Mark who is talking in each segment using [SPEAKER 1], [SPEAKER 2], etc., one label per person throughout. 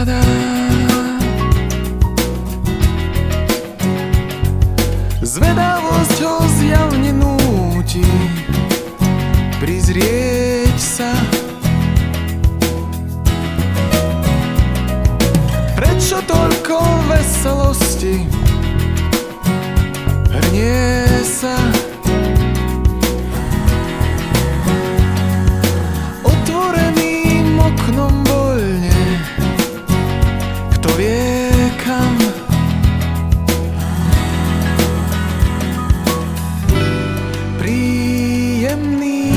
[SPEAKER 1] vláda Zvedavosť ho zjavne núti Prizrieť sa Prečo toľko veselosti? kam. Príjemný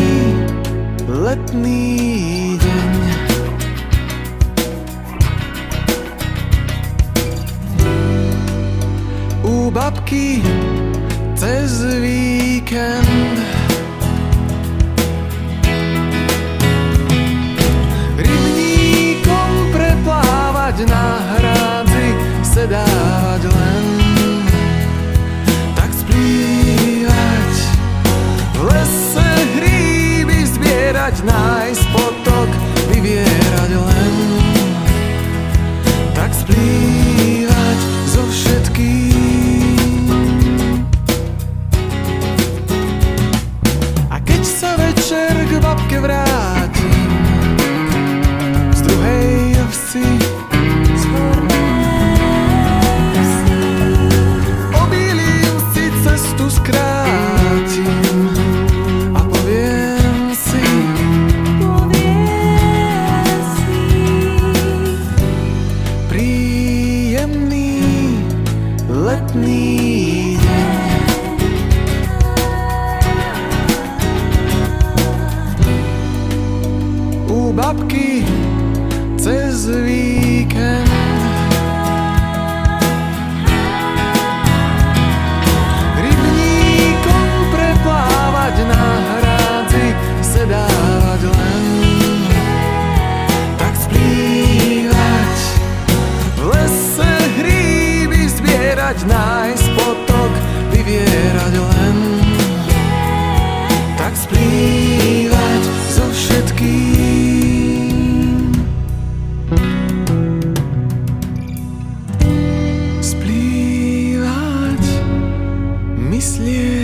[SPEAKER 1] letný deň. U babky cez víkend. at me. nechať nájsť potok, vyvierať len. Tak splývať so všetkým. Splývať, myslieť.